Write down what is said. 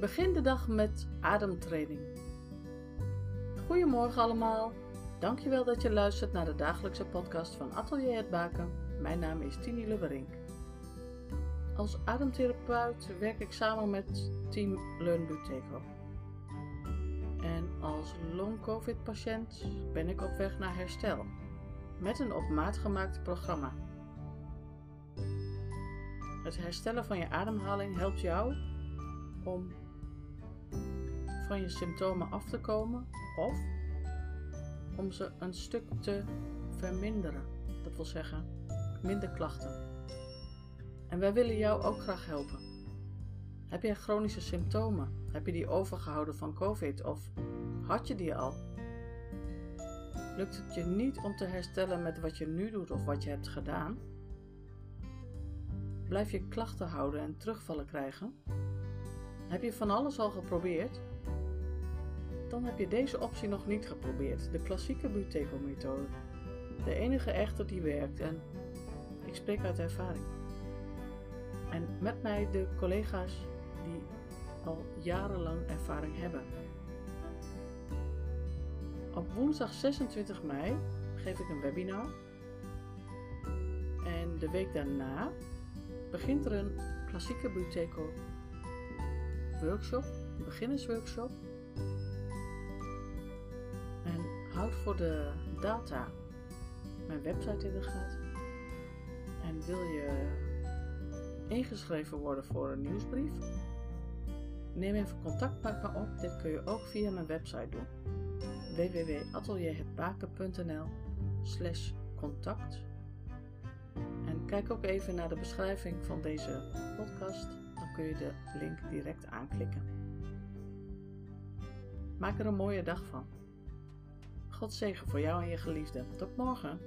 Begin de dag met ademtraining. Goedemorgen allemaal. Dankjewel dat je luistert naar de dagelijkse podcast van Atelier Het Baken. Mijn naam is Tini Lubberink. Als ademtherapeut werk ik samen met Team Learn Buteco. En als long-covid patiënt ben ik op weg naar herstel met een op maat gemaakt programma. Het herstellen van je ademhaling helpt jou om van je symptomen af te komen of om ze een stuk te verminderen. Dat wil zeggen, minder klachten. En wij willen jou ook graag helpen. Heb jij chronische symptomen? Heb je die overgehouden van COVID of had je die al? Lukt het je niet om te herstellen met wat je nu doet of wat je hebt gedaan? Blijf je klachten houden en terugvallen krijgen? Heb je van alles al geprobeerd? Dan heb je deze optie nog niet geprobeerd, de klassieke Buteco-methode. De enige echte die werkt en ik spreek uit ervaring. En met mij de collega's die al jarenlang ervaring hebben. Op woensdag 26 mei geef ik een webinar. En de week daarna begint er een klassieke Buteco workshop, een beginnersworkshop. Houd voor de data mijn website in de gaten. En wil je ingeschreven worden voor een nieuwsbrief? Neem even contact met me op. Dit kun je ook via mijn website doen. www.atelierhetbaken.nl slash contact En kijk ook even naar de beschrijving van deze podcast. Dan kun je de link direct aanklikken. Maak er een mooie dag van. God zegen voor jou en je geliefde. Tot morgen.